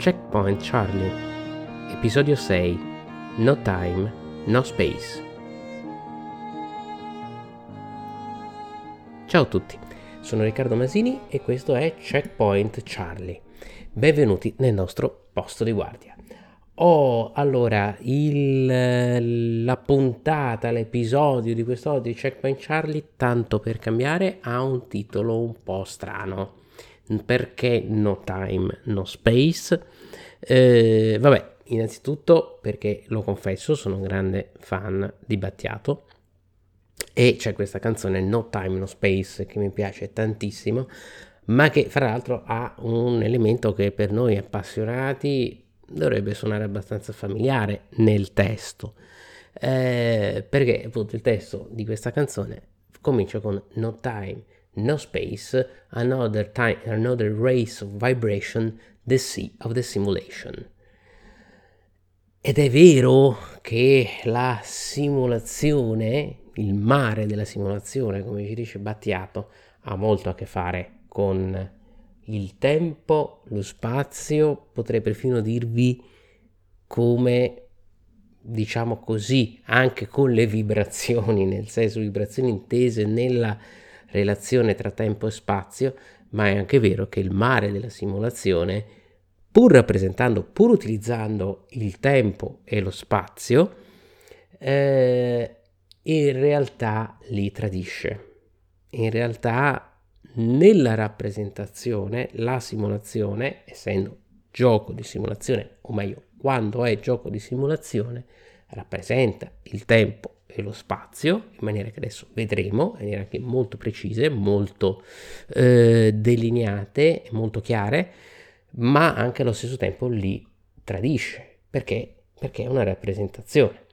Checkpoint Charlie, episodio 6 No Time, No Space. Ciao a tutti, sono Riccardo Masini e questo è Checkpoint Charlie. Benvenuti nel nostro posto di guardia. Oh, allora, il, la puntata, l'episodio di quest'oggi di Checkpoint Charlie, tanto per cambiare, ha un titolo un po' strano perché no time, no space? Eh, vabbè, innanzitutto perché lo confesso, sono un grande fan di Battiato e c'è questa canzone No Time No Space che mi piace tantissimo, ma che fra l'altro ha un elemento che per noi appassionati dovrebbe suonare abbastanza familiare nel testo. Eh, perché appunto il testo di questa canzone comincia con No Time no space, another time, another race of vibration, the sea of the simulation. Ed è vero che la simulazione, il mare della simulazione, come ci dice Battiato, ha molto a che fare con il tempo, lo spazio, potrei perfino dirvi come, diciamo così, anche con le vibrazioni, nel senso vibrazioni intese nella relazione tra tempo e spazio, ma è anche vero che il mare della simulazione, pur rappresentando, pur utilizzando il tempo e lo spazio, eh, in realtà li tradisce. In realtà nella rappresentazione la simulazione, essendo gioco di simulazione, o meglio, quando è gioco di simulazione, rappresenta il tempo e lo spazio, in maniera che adesso vedremo, in maniera anche molto precise, molto eh, delineate, molto chiare, ma anche allo stesso tempo li tradisce, perché, perché è una rappresentazione.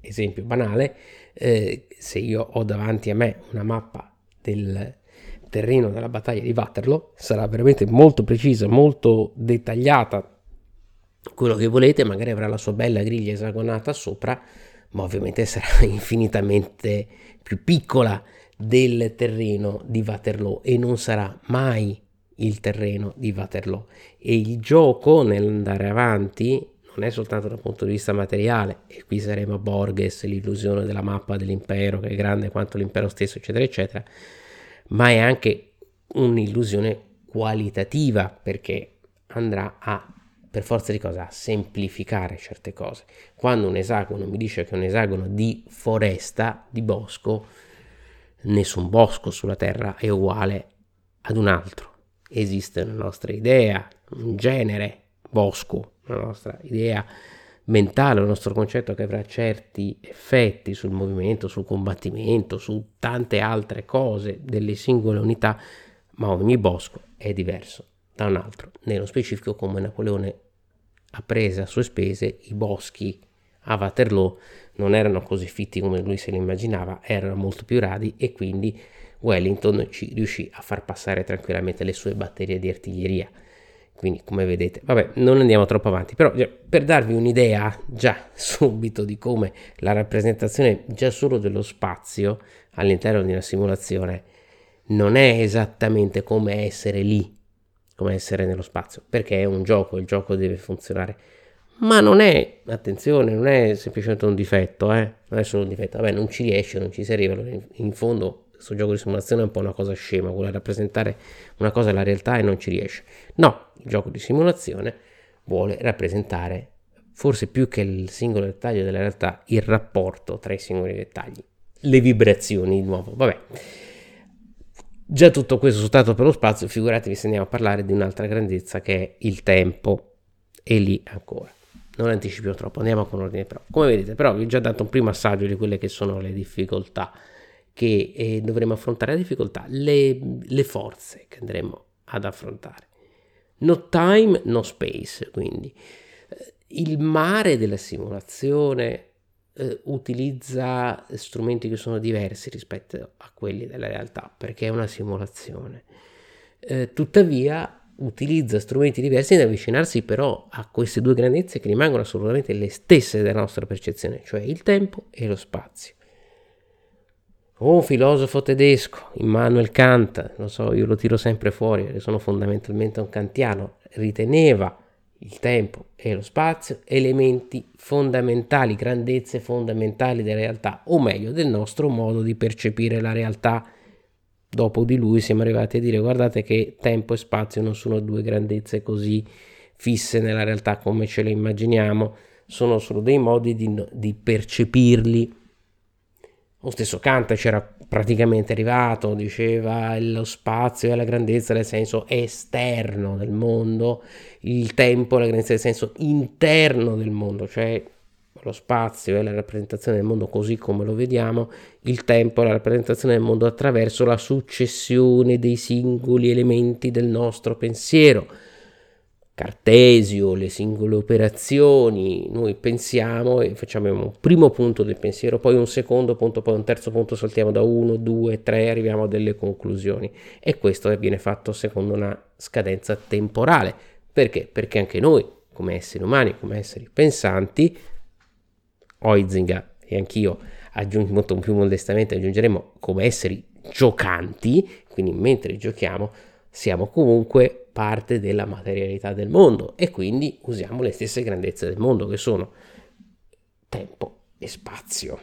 Esempio banale, eh, se io ho davanti a me una mappa del terreno della battaglia di Waterloo, sarà veramente molto precisa, molto dettagliata, quello che volete, magari avrà la sua bella griglia esagonata sopra, ma ovviamente sarà infinitamente più piccola del terreno di Waterloo e non sarà mai il terreno di Waterloo. E il gioco nell'andare avanti non è soltanto dal punto di vista materiale, e qui saremo a Borges, l'illusione della mappa dell'impero che è grande quanto l'impero stesso, eccetera, eccetera, ma è anche un'illusione qualitativa perché andrà a per forza di cosa? semplificare certe cose. Quando un esagono mi dice che è un esagono di foresta, di bosco, nessun bosco sulla Terra è uguale ad un altro. Esiste una nostra idea, un genere bosco, una nostra idea mentale, il nostro concetto che avrà certi effetti sul movimento, sul combattimento, su tante altre cose delle singole unità, ma ogni bosco è diverso da un altro. Nello specifico, come Napoleone ha preso a sue spese, i boschi a Waterloo non erano così fitti come lui se li immaginava, erano molto più radi e quindi Wellington ci riuscì a far passare tranquillamente le sue batterie di artiglieria. Quindi, come vedete, vabbè, non andiamo troppo avanti, però per darvi un'idea già subito di come la rappresentazione già solo dello spazio all'interno di una simulazione non è esattamente come essere lì come essere nello spazio, perché è un gioco, il gioco deve funzionare. Ma non è, attenzione, non è semplicemente un difetto, eh? non è solo un difetto, vabbè non ci riesce, non ci si arriva, in fondo questo gioco di simulazione è un po' una cosa scema, vuole rappresentare una cosa alla realtà e non ci riesce. No, il gioco di simulazione vuole rappresentare, forse più che il singolo dettaglio della realtà, il rapporto tra i singoli dettagli, le vibrazioni di nuovo, vabbè. Già tutto questo soltanto per lo spazio, figuratevi se andiamo a parlare di un'altra grandezza che è il tempo, e lì ancora. Non anticipiamo troppo, andiamo con ordine però. Come vedete, però vi ho già dato un primo assaggio di quelle che sono le difficoltà che eh, dovremo affrontare, le difficoltà, le, le forze che andremo ad affrontare. No time, no space, quindi. Eh, il mare della simulazione eh, utilizza strumenti che sono diversi rispetto a quelli della realtà perché è una simulazione. Eh, tuttavia utilizza strumenti diversi ad avvicinarsi però a queste due grandezze che rimangono assolutamente le stesse della nostra percezione, cioè il tempo e lo spazio. Un filosofo tedesco, Immanuel Kant, lo so, io lo tiro sempre fuori, sono fondamentalmente un kantiano, riteneva il tempo e lo spazio elementi fondamentali, grandezze fondamentali della realtà, o meglio del nostro modo di percepire la realtà. Dopo di lui siamo arrivati a dire guardate che tempo e spazio non sono due grandezze così fisse nella realtà come ce le immaginiamo, sono solo dei modi di, di percepirli lo stesso Kant c'era praticamente arrivato, diceva lo spazio è la grandezza nel senso esterno del mondo, il tempo è la grandezza nel senso interno del mondo, cioè lo spazio è la rappresentazione del mondo così come lo vediamo, il tempo è la rappresentazione del mondo attraverso la successione dei singoli elementi del nostro pensiero cartesio, le singole operazioni, noi pensiamo e facciamo un primo punto del pensiero, poi un secondo punto, poi un terzo punto, saltiamo da uno, due, tre, arriviamo a delle conclusioni e questo viene fatto secondo una scadenza temporale. Perché? Perché anche noi, come esseri umani, come esseri pensanti, Oizinga e anch'io aggiungo molto più modestamente aggiungeremo come esseri giocanti, quindi mentre giochiamo siamo comunque parte della materialità del mondo e quindi usiamo le stesse grandezze del mondo che sono tempo e spazio.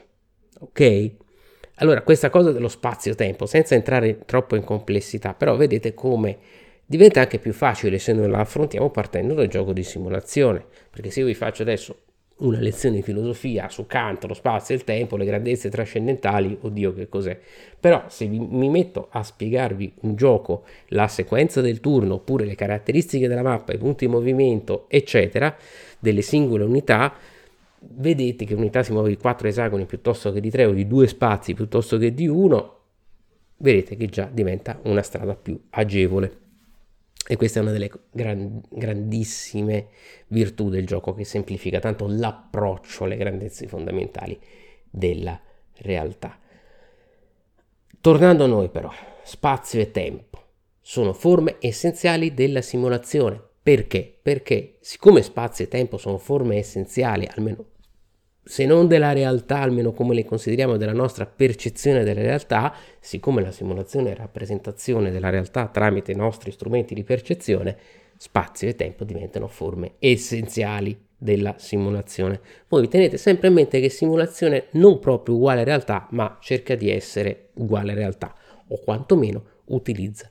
Ok? Allora, questa cosa dello spazio-tempo, senza entrare troppo in complessità, però vedete come diventa anche più facile se noi la affrontiamo partendo dal gioco di simulazione, perché se io vi faccio adesso una lezione di filosofia su Kant, lo spazio e il tempo, le grandezze trascendentali, oddio che cos'è. Però se vi, mi metto a spiegarvi un gioco, la sequenza del turno, oppure le caratteristiche della mappa, i punti di movimento, eccetera, delle singole unità, vedete che unità si muove di 4 esagoni piuttosto che di 3 o di 2 spazi piuttosto che di 1, vedete che già diventa una strada più agevole. E questa è una delle gran, grandissime virtù del gioco che semplifica tanto l'approccio alle grandezze fondamentali della realtà. Tornando a noi però, spazio e tempo sono forme essenziali della simulazione. Perché? Perché siccome spazio e tempo sono forme essenziali, almeno se non della realtà, almeno come le consideriamo della nostra percezione della realtà, siccome la simulazione è rappresentazione della realtà tramite i nostri strumenti di percezione, spazio e tempo diventano forme essenziali della simulazione. Voi tenete sempre in mente che simulazione non proprio uguale realtà, ma cerca di essere uguale realtà, o quantomeno utilizza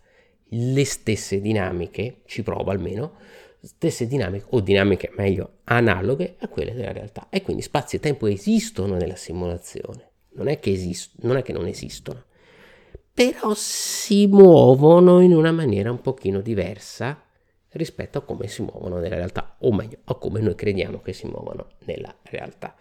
le stesse dinamiche, ci prova almeno, stesse dinamiche o dinamiche meglio analoghe a quelle della realtà. E quindi spazio e tempo esistono nella simulazione. Non è che, esist- non, è che non esistono. Però si muovono in una maniera un pochino diversa rispetto a come si muovono nella realtà o meglio a come noi crediamo che si muovono nella realtà.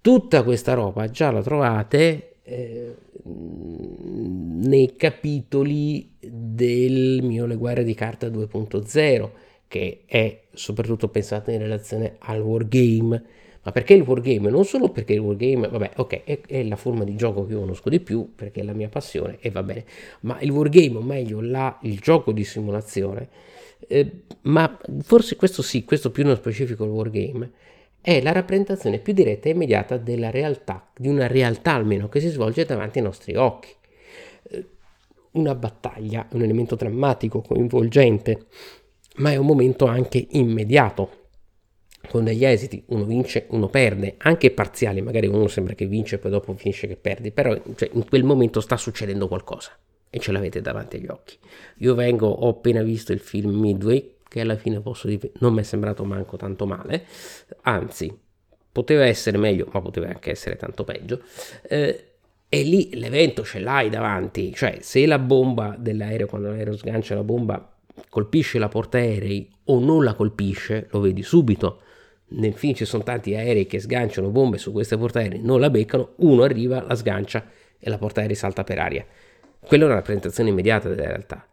Tutta questa roba già la trovate eh, nei capitoli del mio Le guerre di carta 2.0 che è soprattutto pensata in relazione al wargame. Ma perché il wargame? Non solo perché il wargame, vabbè, ok, è, è, la forma di gioco che io conosco di più, perché è la mia passione e va bene, ma il wargame, o meglio, la, il gioco di simulazione, eh, ma forse questo sì, questo più nello specifico il wargame, è la rappresentazione più diretta e immediata della realtà, di una realtà almeno che si svolge davanti ai nostri occhi. Eh, una battaglia un elemento drammatico, coinvolgente, ma è un momento anche immediato, con degli esiti, uno vince, uno perde, anche parziali, magari uno sembra che vince e poi dopo finisce che perdi, però cioè, in quel momento sta succedendo qualcosa e ce l'avete davanti agli occhi. Io vengo, ho appena visto il film Midway, che alla fine posso dire non mi è sembrato manco tanto male, anzi poteva essere meglio, ma poteva anche essere tanto peggio. Eh, e lì l'evento ce l'hai davanti, cioè se la bomba dell'aereo, quando l'aereo sgancia la bomba, colpisce la portaerei o non la colpisce, lo vedi subito. Nel film ci sono tanti aerei che sganciano bombe su queste portaerei, non la beccano, uno arriva, la sgancia e la portaerei salta per aria. Quella è una rappresentazione immediata della realtà.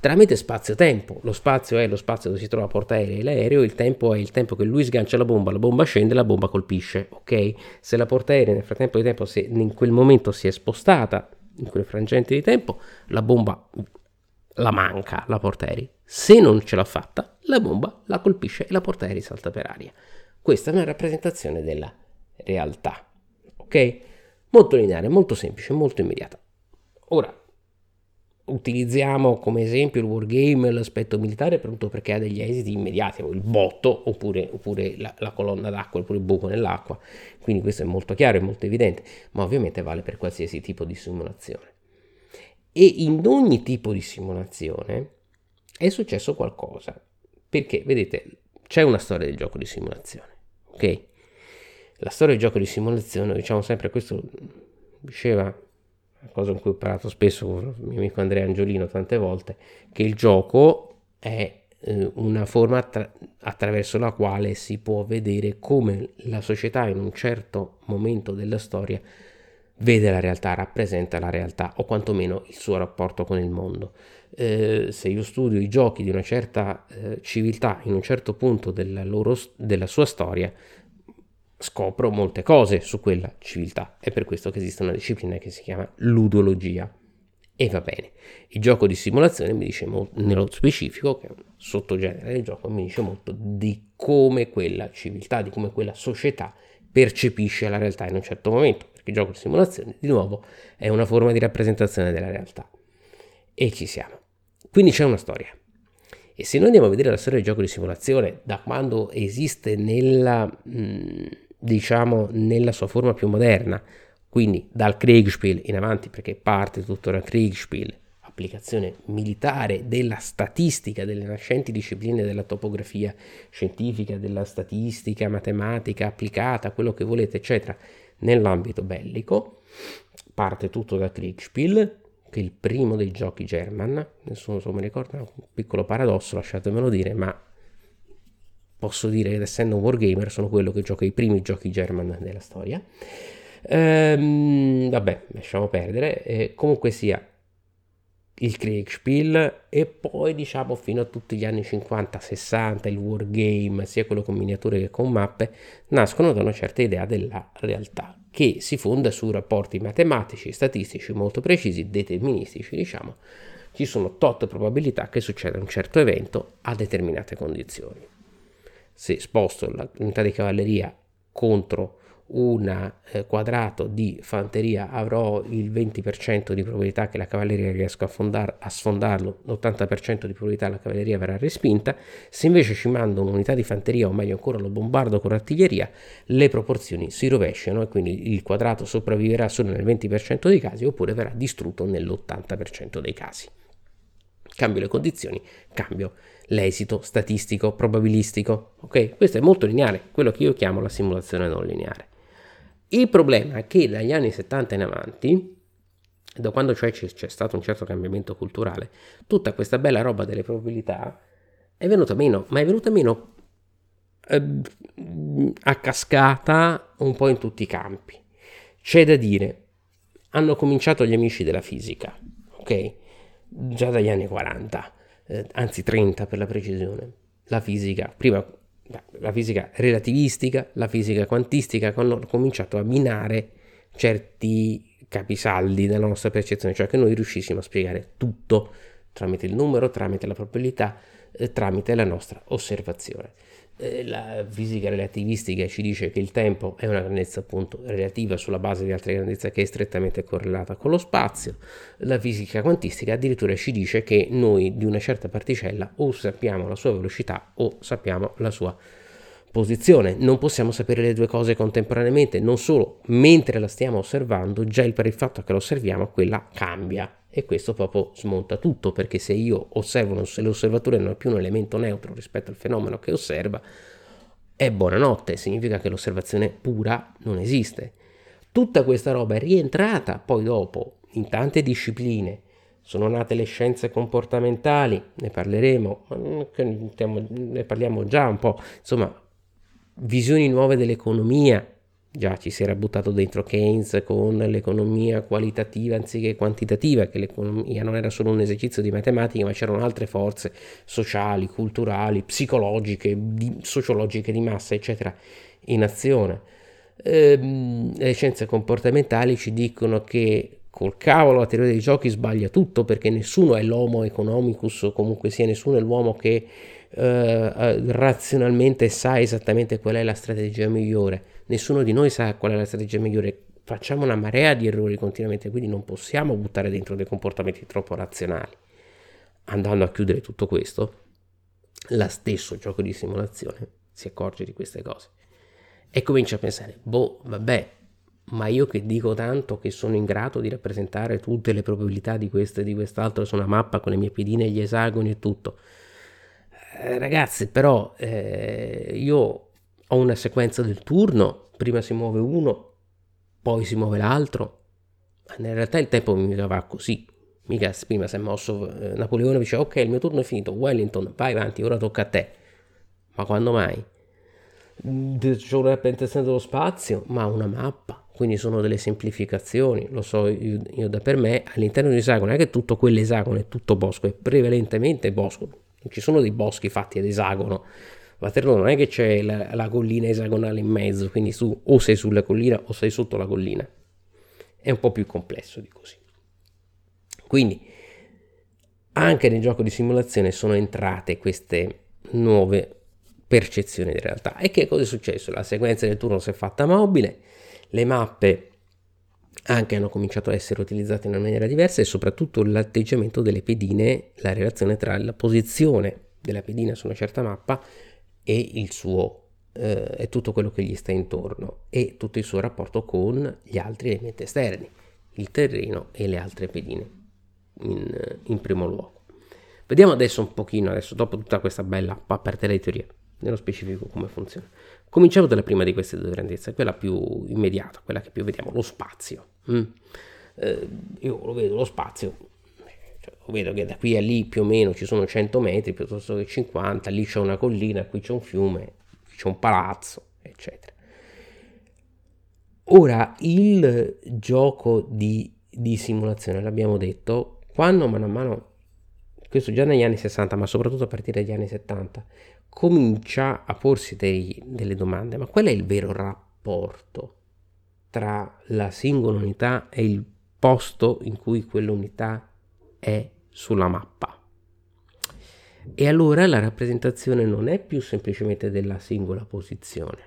tramite spazio-tempo. Lo spazio è lo spazio dove si trova portaerei e l'aereo, il tempo è il tempo che lui sgancia la bomba, la bomba scende, la bomba colpisce, ok? Se la portaerei nel frattempo di tempo, se in quel momento si è spostata, in quel frangente di tempo, la bomba la manca, la portaerei. Se non ce l'ha fatta, la bomba la colpisce e la portaerei salta per aria. Questa è una rappresentazione della realtà, ok? Molto lineare, molto semplice, molto immediata. Ora, utilizziamo come esempio il wargame l'aspetto militare appunto perché ha degli esiti immediati, il botto oppure, oppure la, la, colonna d'acqua, oppure il buco nell'acqua, quindi questo è molto chiaro e molto evidente, ma ovviamente vale per qualsiasi tipo di simulazione. E in ogni tipo di simulazione è successo qualcosa, perché vedete c'è una storia del gioco di simulazione, ok? La storia del gioco di simulazione, diciamo sempre questo, diceva cosa in cui ho parlato spesso con il mio amico Andrea Angiolino tante volte, che il gioco è eh, una forma attra- attraverso la quale si può vedere come la società in un certo momento della storia vede la realtà, rappresenta la realtà o quantomeno il suo rapporto con il mondo. Eh, se io studio i giochi di una certa eh, civiltà in un certo punto della, loro, della sua storia, scopro molte cose su quella civiltà. È per questo che esiste una disciplina che si chiama ludologia. E va bene, il gioco di simulazione mi dice molto, nello specifico, che è un sottogenere del gioco, mi dice molto di come quella civiltà, di come quella società percepisce la realtà in un certo momento, perché il gioco di simulazione, di nuovo, è una forma di rappresentazione della realtà. E ci siamo. Quindi c'è una storia. E se noi andiamo a vedere la storia del gioco di simulazione, da quando esiste nella... Mm, diciamo nella sua forma più moderna, quindi dal Kriegspiel in avanti perché parte tutto dal Kriegspiel, applicazione militare della statistica, delle nascenti discipline della topografia scientifica, della statistica, matematica applicata, quello che volete, eccetera, nell'ambito bellico. Parte tutto dal Kriegspiel, che è il primo dei giochi German, nessuno se mi ricorda, un piccolo paradosso, lasciatemelo dire, ma posso dire che essendo un wargamer sono quello che gioca i primi giochi German della storia. Ehm, vabbè, lasciamo perdere. Eh, comunque sia il Kriegspiel e poi diciamo fino a tutti gli anni 50-60 il wargame, sia quello con miniature che con mappe, nascono da una certa idea della realtà che si fonda su rapporti matematici, statistici molto precisi, deterministici, diciamo. Ci sono tot probabilità che succeda un certo evento a determinate condizioni se sposto l'unità di cavalleria contro un eh, quadrato di fanteria avrò il 20% di probabilità che la cavalleria riesca a, fondar, a sfondarlo, l'80% di probabilità la cavalleria verrà respinta, se invece ci mando un'unità di fanteria o meglio ancora lo bombardo con l'artiglieria, le proporzioni si rovesciano e quindi il quadrato sopravviverà solo nel 20% dei casi oppure verrà distrutto nell'80% dei casi. Cambio le condizioni, cambio l'esito statistico, probabilistico. Ok? Questo è molto lineare, quello che io chiamo la simulazione non lineare. Il problema è che dagli anni 70 in avanti, da quando cioè c'è stato un certo cambiamento culturale, tutta questa bella roba delle probabilità è venuta meno, ma è venuta meno eh, a cascata un po' in tutti i campi. C'è da dire, hanno cominciato gli amici della fisica, ok? Già dagli anni 40 eh, anzi 30 per la precisione, la fisica, prima la fisica relativistica, la fisica quantistica hanno cominciato a minare certi capisaldi della nostra percezione, cioè che noi riuscissimo a spiegare tutto tramite il numero, tramite la probabilità, eh, tramite la nostra osservazione. Eh, la fisica relativistica ci dice che il tempo è una grandezza appunto relativa sulla base di altre grandezze che è strettamente correlata con lo spazio. La fisica quantistica addirittura ci dice che noi di una certa particella o sappiamo la sua velocità o sappiamo la sua posizione. Non possiamo sapere le due cose contemporaneamente, non solo mentre la stiamo osservando, già il per il fatto che la osserviamo, quella cambia e questo proprio smonta tutto perché se io osservo, se l'osservatore non è più un elemento neutro rispetto al fenomeno che osserva, è buonanotte, significa che l'osservazione pura non esiste. Tutta questa roba è rientrata poi dopo in tante discipline. Sono nate le scienze comportamentali, ne parleremo, ne parliamo già un po', insomma, visioni nuove dell'economia, Già ci si era buttato dentro Keynes con l'economia qualitativa anziché quantitativa, che l'economia non era solo un esercizio di matematica, ma c'erano altre forze sociali, culturali, psicologiche, di, sociologiche di massa, eccetera, in azione. Ehm, le scienze comportamentali ci dicono che col cavolo la teoria dei giochi sbaglia tutto perché nessuno è l'homo economicus o comunque sia nessuno è l'uomo che eh, razionalmente sa esattamente qual è la strategia migliore. Nessuno di noi sa qual è la strategia migliore. Facciamo una marea di errori continuamente, quindi non possiamo buttare dentro dei comportamenti troppo razionali. Andando a chiudere tutto questo, la stesso gioco di simulazione si accorge di queste cose e comincia a pensare, boh, vabbè, ma io che dico tanto che sono in grado di rappresentare tutte le probabilità di questo e di quest'altro su una mappa con le mie pedine, gli esagoni e tutto. Eh, ragazzi, però eh, io ho una sequenza del turno, prima si muove uno, poi si muove l'altro, ma in realtà il tempo mi va così. Mica prima si è mosso eh, Napoleone dice ok il mio turno è finito, Wellington vai avanti, ora tocca a te. Ma quando mai? C'è una rappresentazione dello spazio, ma una mappa, quindi sono delle semplificazioni, lo so io, io da per me, all'interno di un esagono non è che tutto quell'esagono è tutto bosco, è prevalentemente bosco, ci sono dei boschi fatti ad esagono. Waterloo non è che c'è la, la, collina esagonale in mezzo, quindi tu o sei sulla collina o sei sotto la collina. È un po' più complesso di così. Quindi anche nel gioco di simulazione sono entrate queste nuove percezioni di realtà. E che cosa è successo? La sequenza del turno si è fatta mobile, le mappe anche hanno cominciato a essere utilizzate in una maniera diversa e soprattutto l'atteggiamento delle pedine, la relazione tra la posizione della pedina su una certa mappa e il suo eh, e tutto quello che gli sta intorno e tutto il suo rapporto con gli altri elementi esterni, il terreno e le altre pedine in, in primo luogo. Vediamo adesso un pochino, adesso dopo tutta questa bella aperta di teoria, nello specifico come funziona. Cominciamo dalla prima di queste due grandezze, quella più immediata, quella che più vediamo, lo spazio. Mm. Eh, io lo vedo lo spazio, cioè, lo vedo che da qui a lì più o meno ci sono 100 metri piuttosto che 50, lì c'è una collina, qui c'è un fiume, qui c'è un palazzo, eccetera. Ora, il gioco di, di simulazione, l'abbiamo detto, quando mano a mano, questo già negli anni 60, ma soprattutto a partire dagli anni 70, comincia a porsi dei, delle domande, ma qual è il vero rapporto tra la singola unità e il posto in cui quell'unità è sulla mappa? E allora la rappresentazione non è più semplicemente della singola posizione.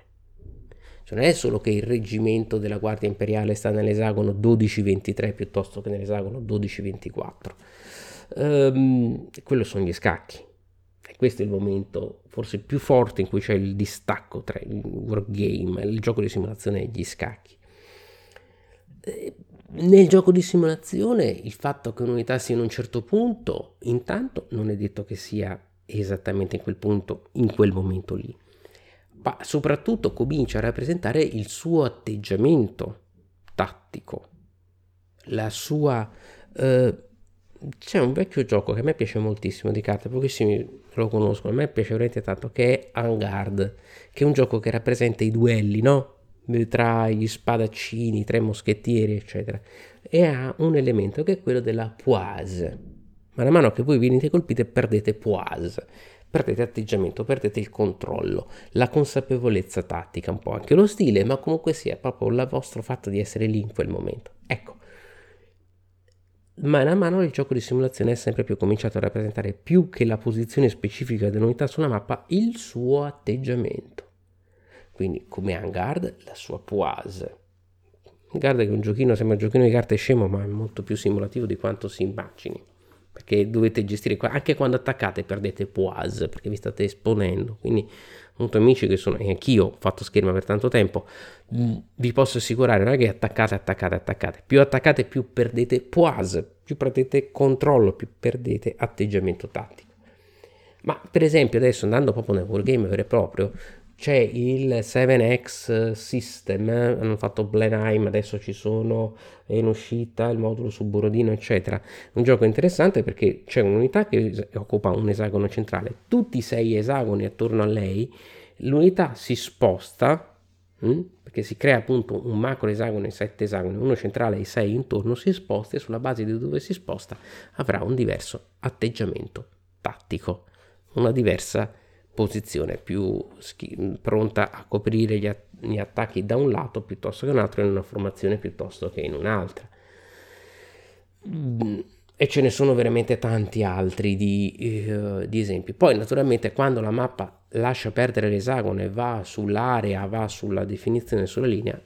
Cioè non è solo che il reggimento della Guardia Imperiale sta nell'esagono 12-23 piuttosto che nell'esagono 12-24. Um, quello sono gli scacchi questo è il momento forse più forte in cui c'è il distacco tra il wargame, il gioco di simulazione e gli scacchi. Eh, nel gioco di simulazione il fatto che un'unità sia in un certo punto, intanto non è detto che sia esattamente in quel punto, in quel momento lì, ma soprattutto comincia a rappresentare il suo atteggiamento tattico, la sua eh, c'è un vecchio gioco che a me piace moltissimo di carte, pochissimi lo conoscono, a me piace veramente tanto, che è Angard, che è un gioco che rappresenta i duelli, no? Tra gli spadaccini, i tre moschettieri, eccetera. E ha un elemento che è quello della poise. Man mano che voi venite colpite perdete poise, perdete atteggiamento, perdete il controllo, la consapevolezza tattica, un po' anche lo stile, ma comunque sia proprio il vostro fatto di essere lì in quel momento. Ecco, mano a mano il gioco di simulazione è sempre più cominciato a rappresentare più che la posizione specifica dell'unità sulla mappa il suo atteggiamento. Quindi come Angard la sua poise. Guarda che un giochino sembra un giochino di carte scemo ma è molto più simulativo di quanto si immagini perché dovete gestire anche quando attaccate perdete poise perché vi state esponendo quindi molti amici che sono e anch'io ho fatto scherma per tanto tempo mm, vi posso assicurare non è che attaccate attaccate attaccate. Più attaccate più perdete poise più perdete controllo più perdete atteggiamento tattico. Ma per esempio adesso andando proprio nel wargame vero e proprio c'è il 7X System, hanno fatto Blenheim, adesso ci sono, è in uscita il modulo su Borodino, eccetera. Un gioco interessante perché c'è un'unità che occupa un esagono centrale, tutti i sei esagoni attorno a lei, l'unità si sposta, mm? perché si crea appunto un macro esagono e sette esagoni, uno centrale e sei intorno, si sposta e sulla base di dove si sposta avrà un diverso atteggiamento tattico, una diversa posizione più schi- pronta a coprire gli, att- gli attacchi da un lato piuttosto che un altro in una formazione piuttosto che in un'altra. Mm, e ce ne sono veramente tanti altri di, uh, di, esempi. Poi naturalmente quando la mappa lascia perdere l'esagono e va sull'area, va sulla definizione sulla linea,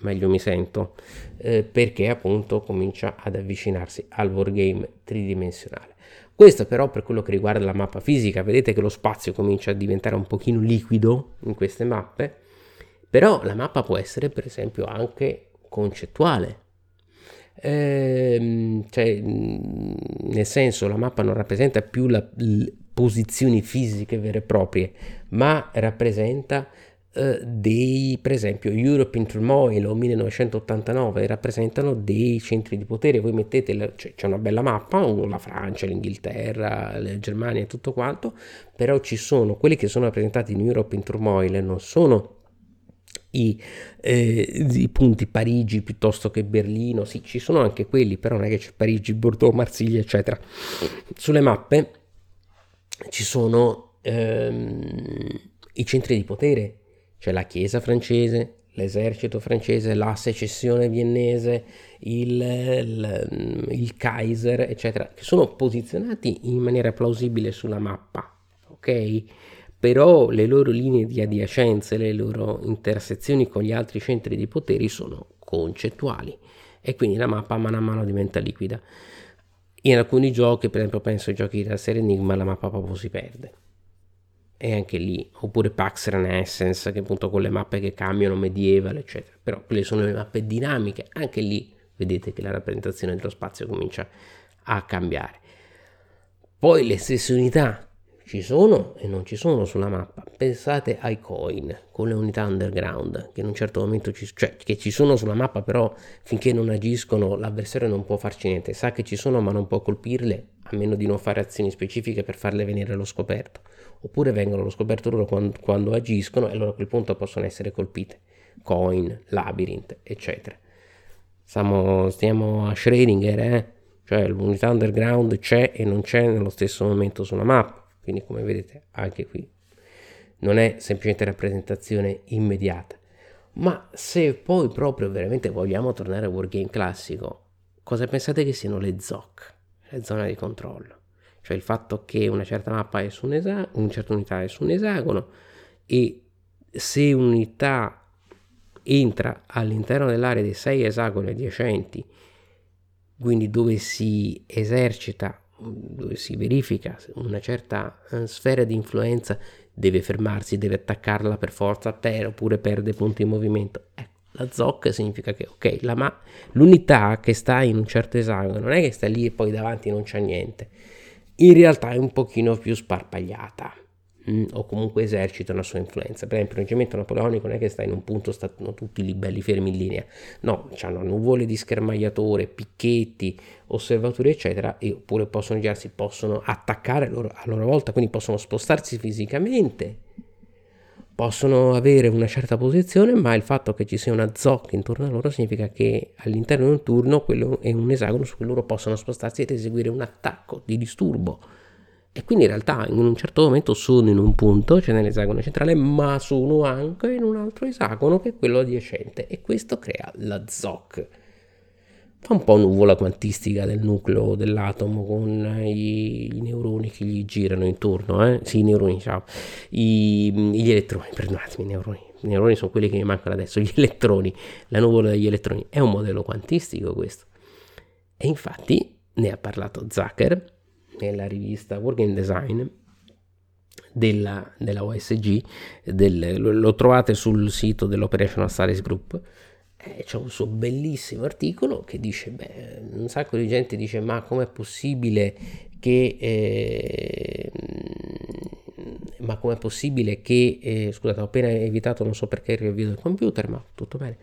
meglio mi sento, eh, perché appunto comincia ad avvicinarsi al wargame tridimensionale. Questo però per quello che riguarda la mappa fisica, vedete che lo spazio comincia a diventare un pochino liquido in queste mappe, però la mappa può essere per esempio anche concettuale. Ehm, cioè, nel senso la mappa non rappresenta più la, posizioni fisiche vere e proprie, ma rappresenta eh, dei, per esempio, Europe in Turmoil o 1989 rappresentano dei centri di potere. Voi mettete, la, cioè, c'è una bella mappa, la Francia, l'Inghilterra, la Germania e tutto quanto, però ci sono quelli che sono rappresentati in Europe in Turmoil, non sono i, eh, i, punti Parigi piuttosto che Berlino, sì, ci sono anche quelli, però non è che c'è Parigi, Bordeaux, Marsiglia, eccetera. Sulle mappe ci sono ehm, i centri di potere c'è la Chiesa francese, l'esercito francese, la secessione viennese, il, il, il, Kaiser, eccetera, che sono posizionati in maniera plausibile sulla mappa, ok? Però le loro linee di adiacenza, le loro intersezioni con gli altri centri di potere sono concettuali e quindi la mappa mano a mano diventa liquida. In alcuni giochi, per esempio penso ai giochi della serie Enigma, la mappa proprio si perde e anche lì, oppure Pax Renaissance, che appunto con le mappe che cambiano, medieval, eccetera. Però quelle sono le mappe dinamiche, anche lì vedete che la rappresentazione dello spazio comincia a cambiare. Poi le stesse unità ci sono e non ci sono sulla mappa. Pensate ai coin con le unità underground che in un certo momento ci, cioè, che ci sono sulla mappa, però finché non agiscono l'avversario non può farci niente. Sa che ci sono, ma non può colpirle a meno di non fare azioni specifiche per farle venire allo scoperto oppure vengono scoperto loro quando, quando agiscono e allora a quel punto possono essere colpite. Coin, labyrinth, eccetera. Stiamo, stiamo a Schrödinger, eh? cioè l'unità underground c'è e non c'è nello stesso momento sulla mappa, quindi come vedete anche qui non è semplicemente rappresentazione immediata. Ma se poi proprio veramente vogliamo tornare al wargame classico, cosa pensate che siano le ZOC, le zone di controllo? Cioè il fatto che una certa mappa è su un esagono, una certa unità è su un esagono e se un'unità entra all'interno dell'area dei sei esagoni adiacenti, quindi dove si esercita, dove si verifica una certa eh, sfera di influenza, deve fermarsi, deve attaccarla per forza terra oppure perde punti in movimento. Ecco, la ZOC significa che ok, la ma- l'unità che sta in un certo esagono non è che sta lì e poi davanti non c'è niente in realtà è un pochino più sparpagliata mm, o comunque esercita una sua influenza. Per esempio, il reggimento napoleonico non è che sta in un punto, stanno tutti lì belli fermi in linea, no, hanno nuvole di schermagliatore, picchetti, osservatori, eccetera, e oppure possono girarsi, possono attaccare a loro, a loro volta, quindi possono spostarsi fisicamente possono avere una certa posizione, ma il fatto che ci sia una zocca intorno a loro significa che all'interno di un turno quello è un esagono su cui loro possono spostarsi ed eseguire un attacco di disturbo. E quindi in realtà in un certo momento sono in un punto, cioè nell'esagono centrale, ma sono anche in un altro esagono che è quello adiacente e questo crea la ZOC fa un po' nuvola quantistica del nucleo dell'atomo con i, i neuroni che gli girano intorno, eh? sì, i neuroni, ciao, I, gli elettroni, perdonatemi, i neuroni, i neuroni sono quelli che mi mancano adesso, gli elettroni, la nuvola degli elettroni, è un modello quantistico questo. E infatti ne ha parlato Zucker nella rivista Working Design della, della OSG, del, lo, lo trovate sul sito dell'Operational Studies Group, eh, c'è un suo bellissimo articolo che dice, beh, un sacco di gente dice, ma com'è possibile che... Eh, ma com'è possibile che... Eh, scusate, ho appena evitato, non so perché il riavvio del computer, ma tutto bene.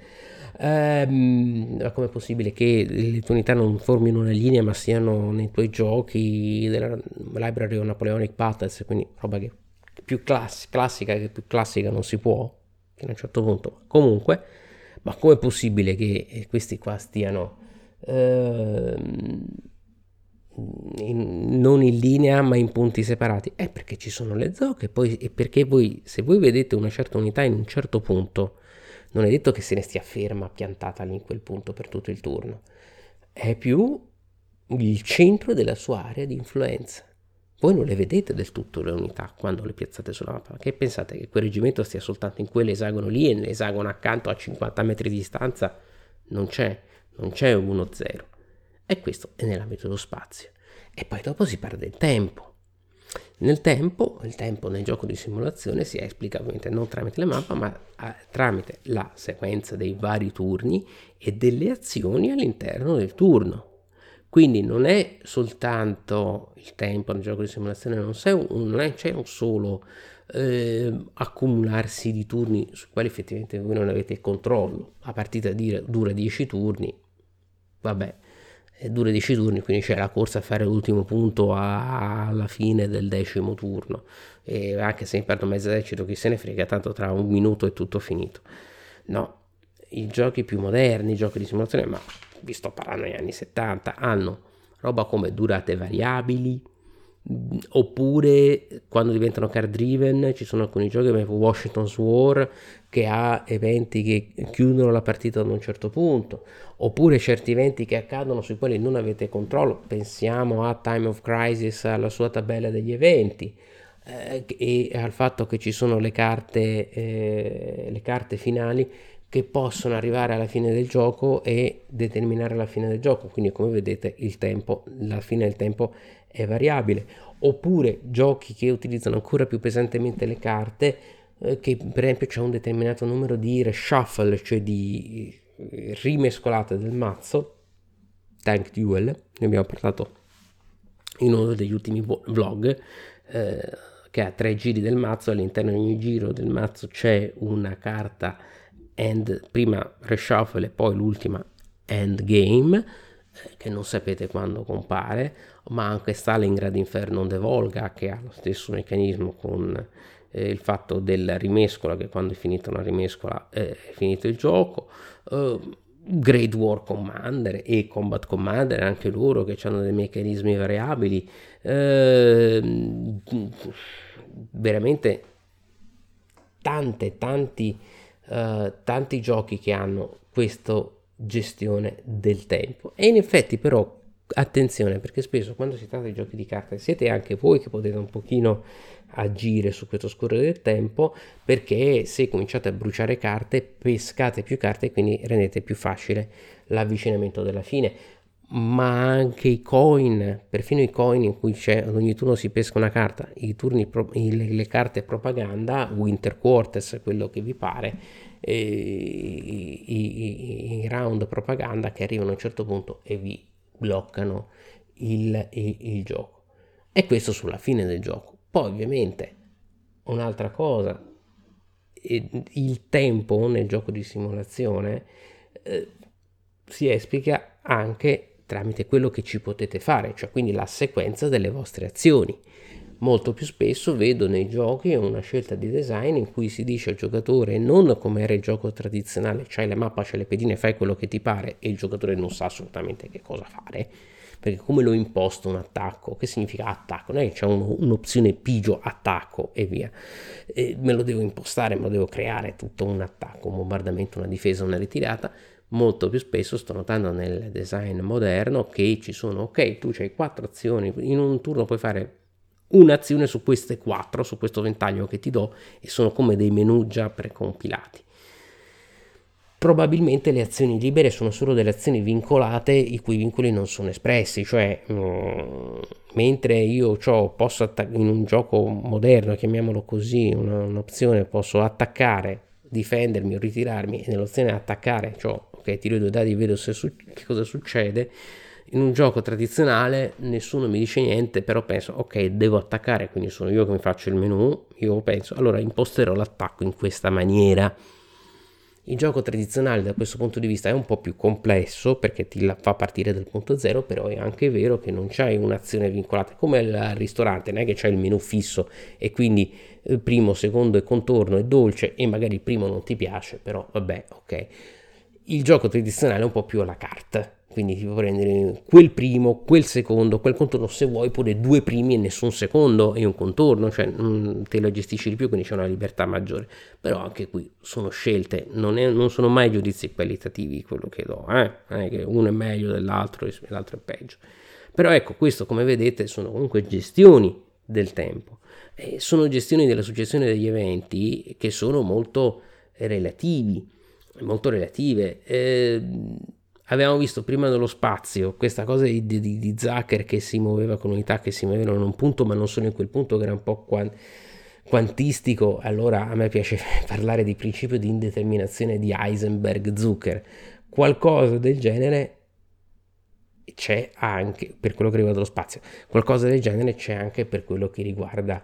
Um, ma com'è possibile che le tue unità non formino una linea ma siano nei tuoi giochi della Library of Napoleonic Battles, quindi roba che più class- classica che più classica non si può? fino a un certo punto. Comunque, ma com'è possibile che eh, questi qua stiano eh, in, non in linea ma in punti separati? È perché ci sono le zocche, poi e perché voi, se voi vedete una certa unità in un certo punto, non è detto che se ne stia ferma, piantata lì in quel punto per tutto il turno, è più il centro della sua area di influenza. Voi non le vedete del tutto le unità quando le piazzate sulla mappa. Che pensate che quel reggimento stia soltanto in quell'esagono lì e nell'esagono accanto a 50 metri di distanza? Non c'è, non c'è 1-0. E questo è nell'ambito dello spazio. E poi dopo si perde il tempo. Nel tempo, il tempo nel gioco di simulazione si esplica ovviamente non tramite la mappa, ma a, tramite la sequenza dei vari turni e delle azioni all'interno del turno. Quindi non è soltanto il tempo nel gioco di simulazione, non, un, non è, c'è un solo eh, accumularsi di turni su quali effettivamente voi non avete il controllo. La partita dura 10 turni, vabbè, dura 10 turni, quindi c'è la corsa a fare l'ultimo punto a, alla fine del decimo turno. E anche se perdo mezzo esercito, chi se ne frega, tanto tra un minuto è tutto finito. No, i giochi più moderni, i giochi di simulazione, ma vi sto parlando degli anni 70, hanno roba come durate variabili, oppure quando diventano card driven ci sono alcuni giochi come Washington's War che ha eventi che chiudono la partita ad un certo punto oppure certi eventi che accadono sui quali non avete controllo pensiamo a Time of Crisis alla sua tabella degli eventi eh, e al fatto che ci sono le carte, eh, le carte finali che possono arrivare alla fine del gioco e determinare la fine del gioco. Quindi, come vedete, il tempo, la fine del tempo è variabile. Oppure giochi che utilizzano ancora più pesantemente le carte, eh, che per esempio c'è un determinato numero di reshuffle, cioè di eh, rimescolate del mazzo. Tank Duel, ne abbiamo parlato in uno degli ultimi vlog. Eh, che ha tre giri del mazzo, all'interno di ogni giro del mazzo c'è una carta end, prima reshuffle e poi l'ultima endgame, eh, che non sapete quando compare, ma anche Stalingrad Inferno de Volga, che ha lo stesso meccanismo con eh, il fatto della rimescola, che quando è finita una rimescola eh, è finito il gioco. Uh, Great War Commander e Combat Commander, anche loro che hanno dei meccanismi variabili, eh, veramente tante, tanti uh, tanti giochi che hanno questa gestione del tempo. E in effetti però attenzione perché spesso quando si tratta di giochi di carte siete anche voi che potete un pochino agire su questo scorrere del tempo perché se cominciate a bruciare carte pescate più carte e quindi rendete più facile l'avvicinamento della fine ma anche i coin, perfino i coin in cui c'è ad ogni turno si pesca una carta, i turni pro, le, le, carte propaganda, Winter Quarters, quello che vi pare, e, i, i, i, round propaganda che arrivano a un certo punto e vi bloccano il, il, il gioco. E questo sulla fine del gioco. Poi ovviamente un'altra cosa, il tempo nel gioco di simulazione eh, si esplica anche tramite quello che ci potete fare, cioè quindi la sequenza delle vostre azioni. Molto più spesso vedo nei giochi una scelta di design in cui si dice al giocatore non come era il gioco tradizionale, c'hai la mappa, c'hai le pedine, fai quello che ti pare e il giocatore non sa assolutamente che cosa fare, perché come lo imposto un attacco, che significa attacco? Non è che c'è un, un'opzione pigio attacco e via, e me lo devo impostare, me lo devo creare tutto un attacco, un bombardamento, una difesa, una ritirata, molto più spesso sto notando nel design moderno che ci sono, ok, tu hai quattro azioni, in un turno puoi fare un'azione su queste quattro, su questo ventaglio che ti do e sono come dei menu già precompilati. Probabilmente le azioni libere sono solo delle azioni vincolate i cui vincoli non sono espressi, cioè mh, mm, mentre io posso attac- in un gioco moderno, chiamiamolo così, una, un'opzione posso attaccare, difendermi o ritirarmi e nell'opzione attaccare, cioè ok, tiro i due dadi, vedo su- che cosa succede. In un gioco tradizionale nessuno mi dice niente, però penso, ok, devo attaccare, quindi sono io che mi faccio il menu, io penso, allora imposterò l'attacco in questa maniera. Il gioco tradizionale da questo punto di vista è un po' più complesso perché ti fa partire dal punto zero, però è anche vero che non c'hai un'azione vincolata come al ristorante, non è che c'hai il menu fisso e quindi il primo, secondo e contorno è dolce e magari il primo non ti piace, però vabbè, ok. Il gioco tradizionale è un po' più alla carta, quindi ti puoi prendere quel primo, quel secondo, quel contorno, se vuoi pure due primi e nessun secondo e un contorno, cioè te lo gestisci di più, quindi c'è una libertà maggiore. Però anche qui sono scelte, non, è, non sono mai giudizi qualitativi quello che do, eh? è che uno è meglio dell'altro e l'altro è peggio. Però ecco, questo come vedete sono comunque gestioni del tempo, e sono gestioni della successione degli eventi che sono molto relativi, molto relative. Eh, Abbiamo visto prima nello spazio questa cosa di, di, di Zucker che si muoveva con unità che si muovevano in un punto, ma non solo in quel punto, che era un po' quant- quantistico. Allora a me piace parlare di principio di indeterminazione di Heisenberg-Zucker. Qualcosa del genere c'è anche per quello che riguarda lo spazio, qualcosa del genere c'è anche per quello che riguarda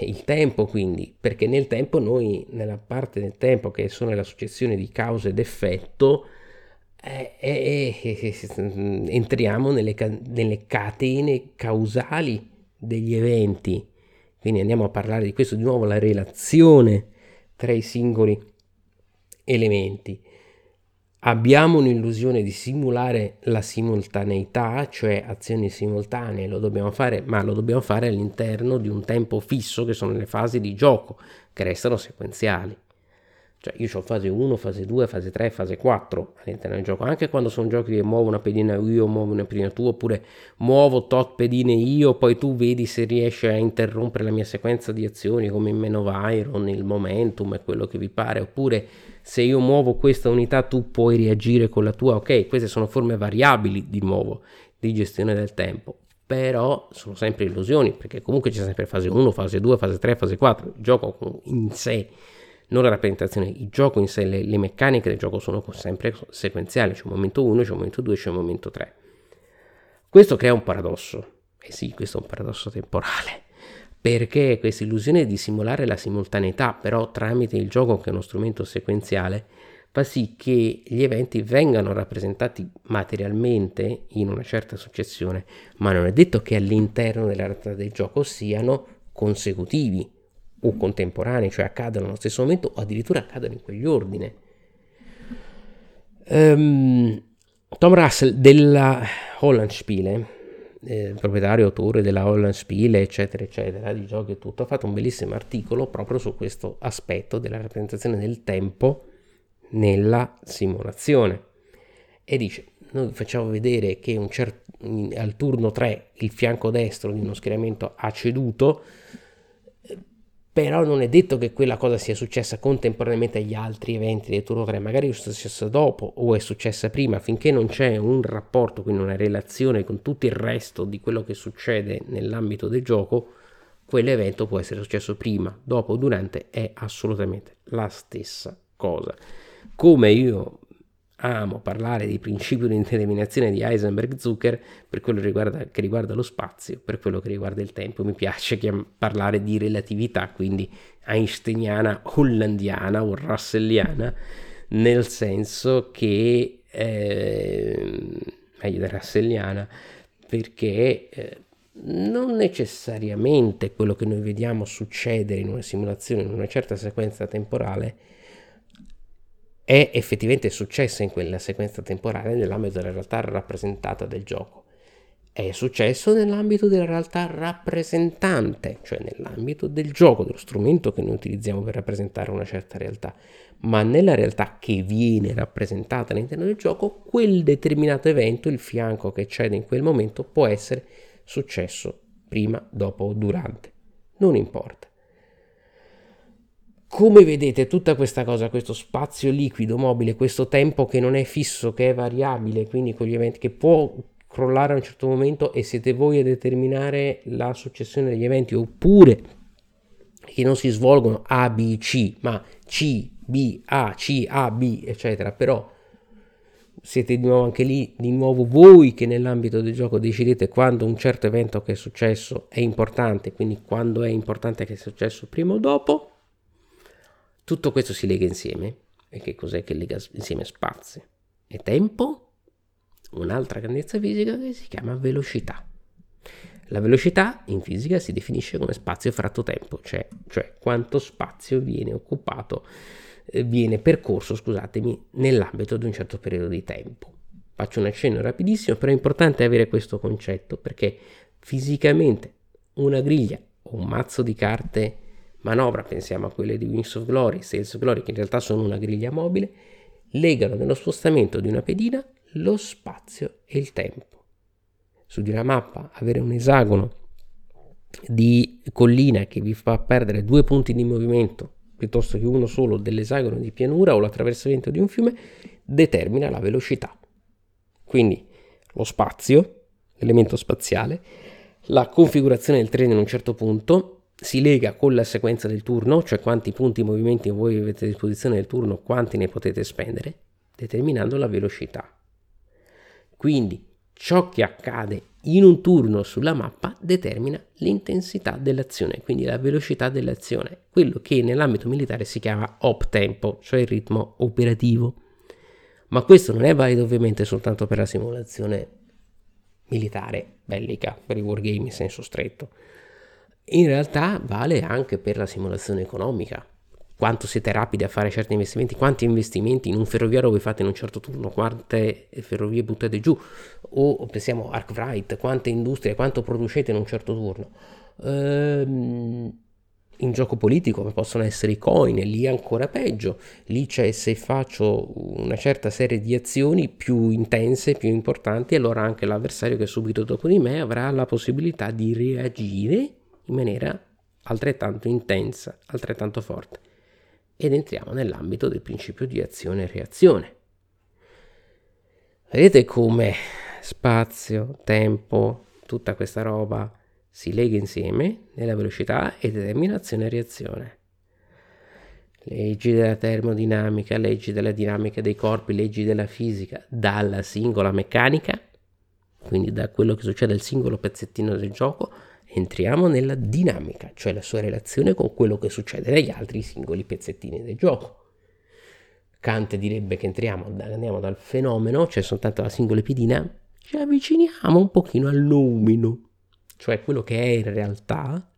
il tempo quindi, perché nel tempo noi, nella parte del tempo che sono la successione di causa ed effetto, eh, eh, eh, entriamo nelle, nelle catene causali degli eventi. Quindi andiamo a parlare di questo di nuovo, la relazione tra i singoli elementi. Abbiamo un'illusione di simulare la simultaneità, cioè azioni simultanee, lo dobbiamo fare, ma lo dobbiamo fare all'interno di un tempo fisso che sono le fasi di gioco, che restano sequenziali. Cioè io ho fase 1, fase 2, fase 3, fase 4 all'interno del gioco, anche quando sono giochi che muovo una pedina io, muovo una pedina tu, oppure muovo tot pedine io, poi tu vedi se riesci a interrompere la mia sequenza di azioni come in Man of Iron, il momentum e quello che vi pare, oppure se io muovo questa unità tu puoi reagire con la tua, ok, queste sono forme variabili di nuovo di gestione del tempo, però sono sempre illusioni, perché comunque c'è sempre fase 1, fase 2, fase 3, fase 4, il gioco in sé non la rappresentazione, il gioco in sé, le, le meccaniche del gioco sono sempre sequenziali, c'è un momento 1, c'è un momento 2, c'è un momento 3. Questo crea un paradosso, e eh sì, questo è un paradosso temporale, perché questa illusione di simulare la simultaneità, però tramite il gioco che è uno strumento sequenziale, fa sì che gli eventi vengano rappresentati materialmente in una certa successione, ma non è detto che all'interno della realtà del gioco siano consecutivi o contemporanei, cioè accadono allo stesso momento o addirittura accadono in quegli ordini. Um, Tom Russell della Holland Spiele, eh, proprietario autore della Holland Spiele, eccetera, eccetera, di giochi e tutto, ha fatto un bellissimo articolo proprio su questo aspetto della rappresentazione del tempo nella simulazione. E dice, noi facciamo vedere che cer- al turno 3 il fianco destro di uno schieramento ha ceduto, però non è detto che quella cosa sia successa contemporaneamente agli altri eventi del turno 3, magari è successa dopo o è successa prima, finché non c'è un rapporto, quindi una relazione con tutto il resto di quello che succede nell'ambito del gioco, quell'evento può essere successo prima, dopo o durante, è assolutamente la stessa cosa. Come io amo parlare di principio di indeterminazione di Heisenberg-Zucker per quello che riguarda, che riguarda, lo spazio, per quello che riguarda il tempo. Mi piace parlare di relatività, quindi einsteiniana, hollandiana o russelliana, nel senso che eh, meglio da russelliana, perché eh, non necessariamente quello che noi vediamo succedere in una simulazione, in una certa sequenza temporale, è effettivamente successa in quella sequenza temporale nell'ambito della realtà rappresentata del gioco. È successo nell'ambito della realtà rappresentante, cioè nell'ambito del gioco, dello strumento che noi utilizziamo per rappresentare una certa realtà. Ma nella realtà che viene rappresentata all'interno del gioco, quel determinato evento, il fianco che cede in quel momento, può essere successo prima, dopo o durante. Non importa. Come vedete tutta questa cosa, questo spazio liquido, mobile, questo tempo che non è fisso, che è variabile, quindi con gli eventi che può crollare a un certo momento e siete voi a determinare la successione degli eventi oppure che non si svolgono A, B, C, ma C, B, A, C, A, B, eccetera, però siete di nuovo anche lì, di nuovo voi che nell'ambito del gioco decidete quando un certo evento che è successo è importante, quindi quando è importante che sia successo prima o dopo tutto questo si lega insieme E che cos'è che lega insieme spazio e tempo? Un'altra grandezza fisica che si chiama velocità. La velocità in fisica si definisce come spazio fratto tempo, cioè, cioè quanto spazio viene occupato, eh, viene percorso, scusatemi, nell'ambito di un certo periodo di tempo. Faccio un accenno rapidissimo, però è importante avere questo concetto perché fisicamente una griglia o un mazzo di carte manovra, pensiamo a quelle di Wings of Glory, Sales of Glory, che in realtà sono una griglia mobile, legano nello spostamento di una pedina lo spazio e il tempo su di una mappa avere un esagono di collina che vi fa perdere due punti di movimento piuttosto che uno solo dell'esagono di pianura o l'attraversamento di un fiume determina la velocità. Quindi lo spazio, l'elemento spaziale, la configurazione del treno in un certo punto si lega con la sequenza del turno, cioè quanti punti di movimento voi avete a disposizione del turno, quanti ne potete spendere, determinando la velocità. Quindi ciò che accade in un turno sulla mappa determina l'intensità dell'azione, quindi la velocità dell'azione, quello che nell'ambito militare si chiama op tempo, cioè il ritmo operativo. Ma questo non è valido ovviamente soltanto per la simulazione militare, bellica, per i wargame in senso stretto. In realtà vale anche per la simulazione economica, quanto siete rapidi a fare certi investimenti, quanti investimenti in un ferroviario voi fate in un certo turno, quante ferrovie buttate giù, o pensiamo Arkwright, quante industrie, quanto producete in un certo turno. Ehm, in gioco politico possono essere i coin, lì ancora peggio, lì c'è se faccio una certa serie di azioni più intense, più importanti, allora anche l'avversario che è subito dopo di me avrà la possibilità di reagire in maniera altrettanto intensa, altrettanto forte ed entriamo nell'ambito del principio di azione e reazione. Vedete come spazio, tempo, tutta questa roba si lega insieme nella velocità e determina azione e reazione. Leggi della termodinamica, leggi della dinamica dei corpi, leggi della fisica, dalla singola meccanica, quindi da quello che succede al singolo pezzettino del gioco, entriamo nella dinamica, cioè la sua relazione con quello che succede negli altri singoli pezzettini del gioco. Kant direbbe che entriamo, andiamo dal fenomeno, cioè soltanto la singola pedina, ci avviciniamo un pochino al numino, cioè quello che è in realtà,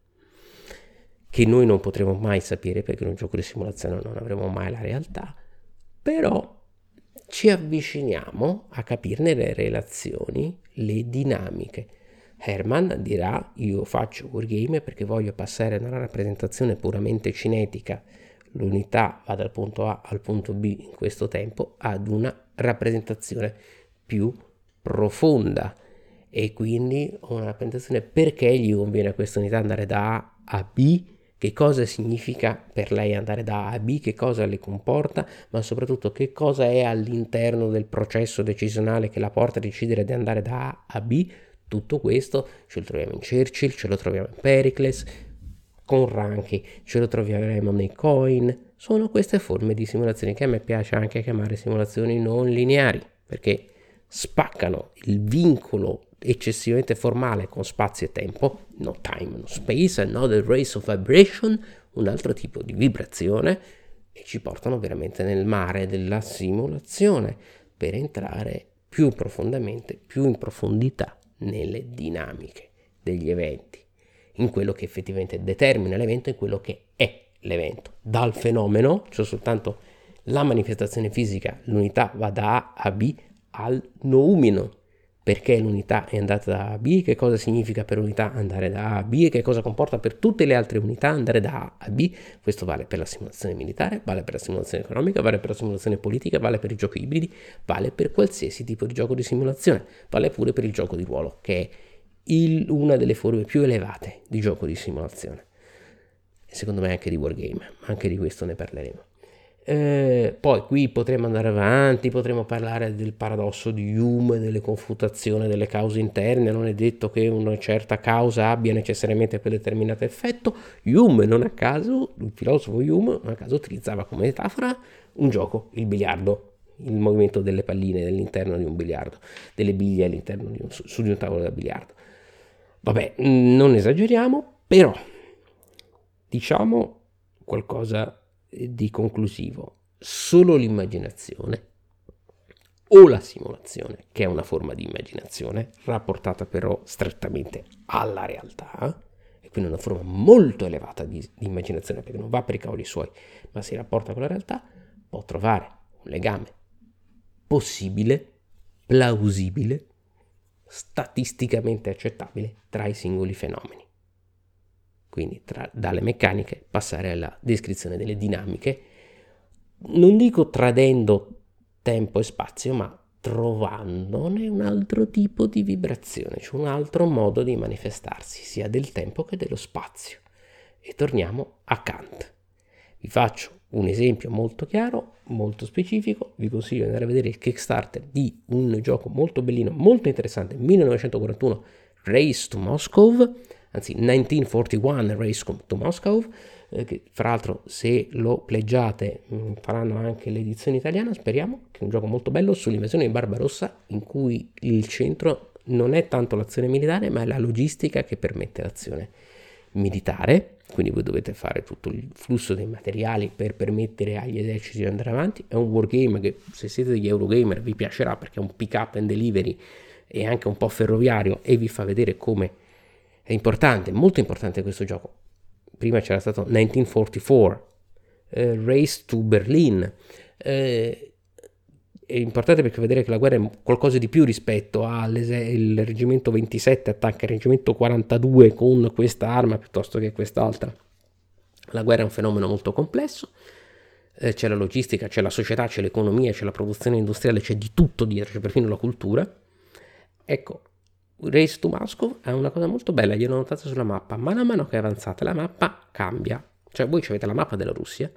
che noi non potremo mai sapere perché in un gioco di simulazione non avremo mai la realtà, però ci avviciniamo a capirne le relazioni, le dinamiche Herman dirà io faccio wargame perché voglio passare da una rappresentazione puramente cinetica, l'unità va dal punto A al punto B in questo tempo, ad una rappresentazione più profonda e quindi una rappresentazione perché gli conviene a questa unità andare da A a B, che cosa significa per lei andare da A a B, che cosa le comporta, ma soprattutto che cosa è all'interno del processo decisionale che la porta a decidere di andare da A a B tutto questo ce lo troviamo in Churchill, ce lo troviamo in Pericles, con Ranchi, ce lo troveremo nei coin. Sono queste forme di simulazioni che a me piace anche chiamare simulazioni non lineari, perché spaccano il vincolo eccessivamente formale con spazio e tempo, no time, no space, another race of vibration, un altro tipo di vibrazione, e ci portano veramente nel mare della simulazione per entrare più profondamente, più in profondità nelle dinamiche degli eventi, in quello che effettivamente determina l'evento e quello che è l'evento. Dal fenomeno, cioè soltanto la manifestazione fisica, l'unità va da A a B al noumino, perché l'unità è andata da A a B, che cosa significa per l'unità andare da A a B e che cosa comporta per tutte le altre unità andare da A a B. Questo vale per la simulazione militare, vale per la simulazione economica, vale per la simulazione politica, vale per i giochi ibridi, vale per qualsiasi tipo di gioco di simulazione, vale pure per il gioco di ruolo, che è il, una delle forme più elevate di gioco di simulazione. E secondo me anche di wargame, anche di questo ne parleremo. Eh, poi qui potremo andare avanti, potremo parlare del paradosso di Hume, delle confutazioni delle cause interne, non è detto che una certa causa abbia necessariamente quel determinato effetto. Hume non a caso, il filosofo Hume non a caso utilizzava come metafora un gioco, il biliardo, il movimento delle palline all'interno di un biliardo, delle biglie all'interno di un, su di un tavolo da biliardo. Vabbè, non esageriamo, però diciamo qualcosa di conclusivo. solo l'immaginazione o la simulazione, che è una forma di immaginazione, rapportata però strettamente alla realtà, e quindi una forma molto elevata di, di immaginazione, perché non va per i cavoli suoi, ma si rapporta con la realtà, può trovare un legame possibile, plausibile, statisticamente accettabile tra i singoli fenomeni. Quindi tra, dalle meccaniche passare alla descrizione delle dinamiche, non dico tradendo tempo e spazio, ma trovandone un altro tipo di vibrazione, cioè un altro modo di manifestarsi, sia del tempo che dello spazio. E torniamo a Kant. Vi faccio un esempio molto chiaro, molto specifico, vi consiglio di andare a vedere il Kickstarter di un gioco molto bellino, molto interessante, 1941 Race to Moscow, anzi 1941 Race to Moscow, eh, che fra l'altro se lo pleggiate mh, mm, faranno anche l'edizione italiana, speriamo, che è un gioco molto bello sull'invasione di Barbarossa in cui il centro non è tanto l'azione militare ma è la logistica che permette l'azione militare, quindi voi dovete fare tutto il flusso dei materiali per permettere agli eserciti di andare avanti, è un wargame che se siete degli Eurogamer vi piacerà perché è un pick up and delivery e anche un po' ferroviario e vi fa vedere come è importante, molto importante questo gioco prima c'era stato 1944, eh, Race to Berlin. Eh, è importante perché vedere che la guerra è qualcosa di più rispetto al reggimento 27 attacca il reggimento 42 con questa arma piuttosto che quest'altra. La guerra è un fenomeno molto complesso, eh, c'è la logistica, c'è la società, c'è l'economia, c'è la produzione industriale, c'è di tutto dietro, c'è perfino la cultura. Ecco, Race to Moscow è una cosa molto bella, gliel'ho notata sulla mappa. Man mano che avanzate la mappa cambia. Cioè voi avete la mappa della Russia.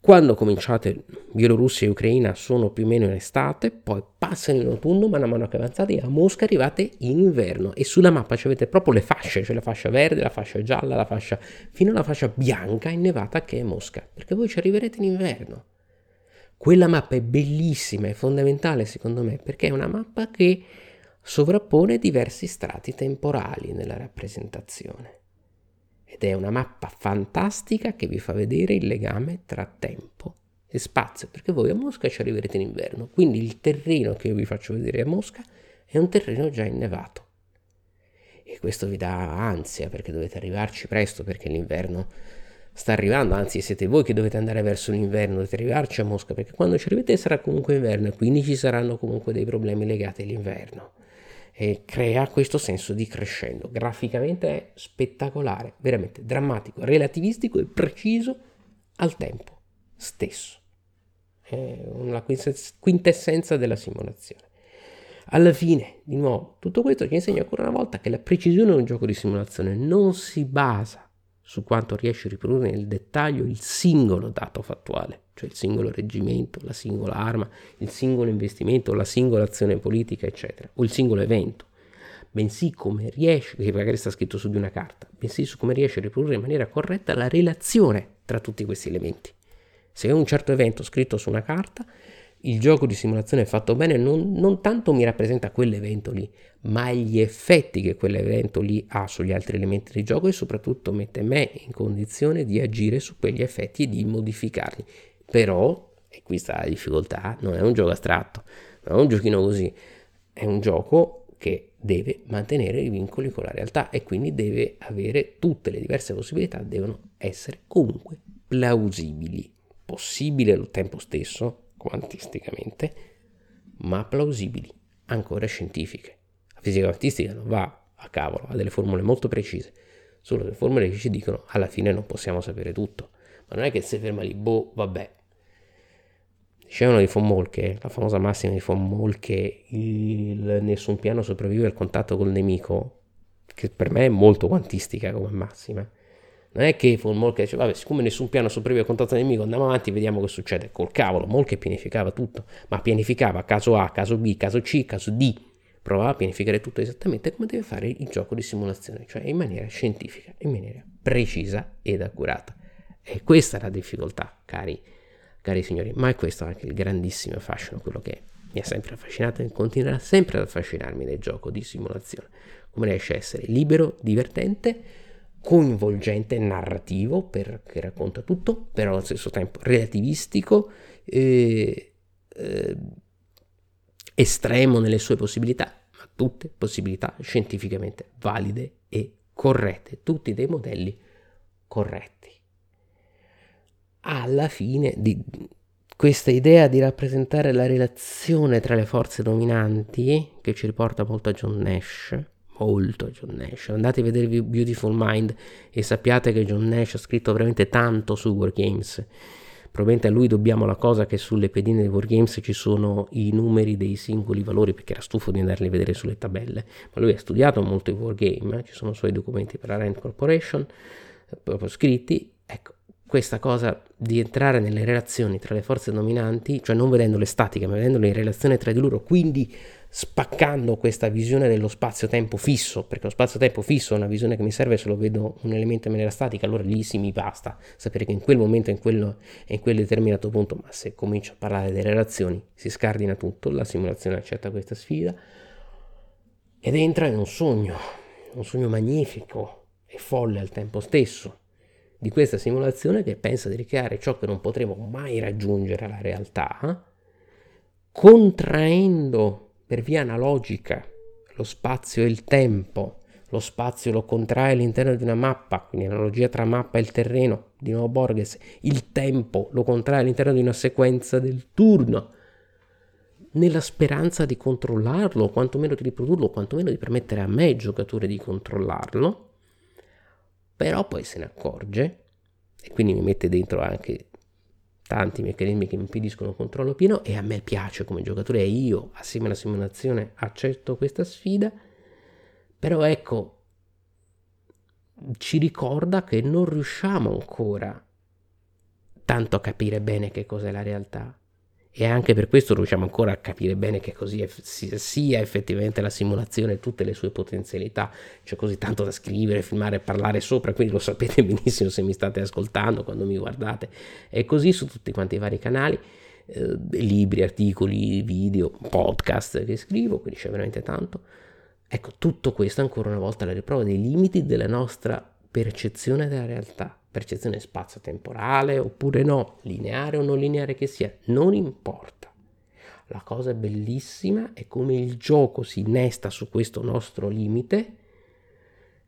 Quando cominciate Bielorussia e Ucraina sono più o meno in estate, poi passano in autunno, man mano che avanzate a Mosca arrivate in inverno e sulla mappa avete proprio le fasce, cioè la fascia verde, la fascia gialla, la fascia fino alla fascia bianca innevata che è Mosca, perché voi ci arriverete in inverno. Quella mappa è bellissima, è fondamentale secondo me, perché è una mappa che sovrappone diversi strati temporali nella rappresentazione ed è una mappa fantastica che vi fa vedere il legame tra tempo e spazio, perché voi a Mosca ci arriverete in inverno, quindi il terreno che io vi faccio vedere a Mosca è un terreno già innevato. E questo vi dà ansia perché dovete arrivarci presto perché l'inverno sta arrivando, anzi siete voi che dovete andare verso l'inverno, dovete arrivarci a Mosca perché quando ci arrivete sarà comunque inverno e quindi ci saranno comunque dei problemi legati all'inverno e crea questo senso di crescendo. Graficamente è spettacolare, veramente drammatico, relativistico e preciso al tempo stesso. È una quintessenza della simulazione. Alla fine, di nuovo, tutto questo ci insegna ancora una volta che la precisione di un gioco di simulazione non si basa su quanto riesce a riprodurre nel dettaglio il singolo dato fattuale, cioè il singolo reggimento, la singola arma, il singolo investimento, la singola azione politica, eccetera, o il singolo evento, bensì come riesce, che magari sta scritto su di una carta, bensì su come riesce a riprodurre in maniera corretta la relazione tra tutti questi elementi. Se è un certo evento scritto su una carta, il gioco di simulazione fatto bene non, non, tanto mi rappresenta quell'evento lì, ma gli effetti che quell'evento lì ha sugli altri elementi di gioco e soprattutto mette me in condizione di agire su quegli effetti e di modificarli. Però, e qui sta la difficoltà, non è un gioco astratto, non è un giochino così, è un gioco che deve mantenere i vincoli con la realtà e quindi deve avere tutte le diverse possibilità, devono essere comunque plausibili, possibile al tempo stesso, quantisticamente, ma plausibili, ancora scientifiche. La fisica quantistica non va a cavolo, ha delle formule molto precise, solo le formule che ci dicono alla fine non possiamo sapere tutto, ma non è che se ferma lì, boh, vabbè. Dicevano di von Molke, la famosa massima di von Molke, il nessun piano sopravvive al contatto col nemico, che per me è molto quantistica come massima non è che il Molke dice, vabbè, siccome nessun piano sopravvive al contatto nemico, andiamo avanti e vediamo che succede. Col cavolo, Molke pianificava tutto, ma pianificava caso A, caso B, caso C, caso D. Provava a pianificare tutto esattamente come deve fare il gioco di simulazione, cioè in maniera scientifica, in maniera precisa ed accurata. E questa è la difficoltà, cari, cari signori, ma è questo anche il grandissimo fascino, quello che mi ha sempre affascinato e continuerà sempre ad affascinarmi nel gioco di simulazione. Come riesce a essere libero, divertente, coinvolgente, narrativo, perché racconta tutto, però allo stesso tempo relativistico, eh, eh, estremo nelle sue possibilità, ma tutte possibilità scientificamente valide e corrette, tutti dei modelli corretti. Alla fine di questa idea di rappresentare la relazione tra le forze dominanti, che ci riporta molto a John Nash, molto a John Nash. Andate a vedere Beautiful Mind e sappiate che John Nash ha scritto veramente tanto su Wargames. Probabilmente a lui dobbiamo la cosa che sulle pedine di Wargames ci sono i numeri dei singoli valori perché era stufo di andarli a vedere sulle tabelle. Ma lui ha studiato molto i Wargame, eh? ci sono suoi documenti per la Rand Corporation, proprio scritti. Ecco, questa cosa di entrare nelle relazioni tra le forze dominanti, cioè non vedendole statiche, ma vedendole in relazione tra di loro, quindi spaccando questa visione dello spazio-tempo fisso, perché lo spazio-tempo fisso è una visione che mi serve se lo vedo un elemento in maniera statica, allora lì sì mi basta sapere che in quel momento, in, in quel determinato punto, ma se comincio a parlare delle relazioni si scardina tutto, la simulazione accetta questa sfida ed entra in un sogno, un sogno magnifico e folle al tempo stesso di questa simulazione che pensa di ricreare ciò che non potremo mai raggiungere alla realtà, contraendo per via analogica lo spazio e il tempo, lo spazio lo contrae all'interno di una mappa, quindi analogia tra mappa e il terreno, di nuovo Borges, il tempo lo contrae all'interno di una sequenza del turno, nella speranza di controllarlo, o quantomeno di riprodurlo, o quantomeno di permettere a me, giocatore, di controllarlo, però poi se ne accorge, e quindi mi mette dentro anche tanti meccanismi che mi impediscono il controllo pieno e a me piace come giocatore e io assieme alla simulazione accetto questa sfida. Però ecco ci ricorda che non riusciamo ancora tanto a capire bene che cos'è la realtà e anche per questo riusciamo ancora a capire bene che così sia effettivamente la simulazione e tutte le sue potenzialità. C'è così tanto da scrivere, filmare, parlare sopra, quindi lo sapete benissimo se mi state ascoltando, quando mi guardate. È così su tutti quanti i vari canali, eh, libri, articoli, video, podcast che scrivo, quindi c'è veramente tanto. Ecco, tutto questo ancora una volta la riprova dei limiti della nostra percezione della realtà percezione spazio-temporale oppure no, lineare o non lineare che sia, non importa. La cosa bellissima è come il gioco si innesta su questo nostro limite,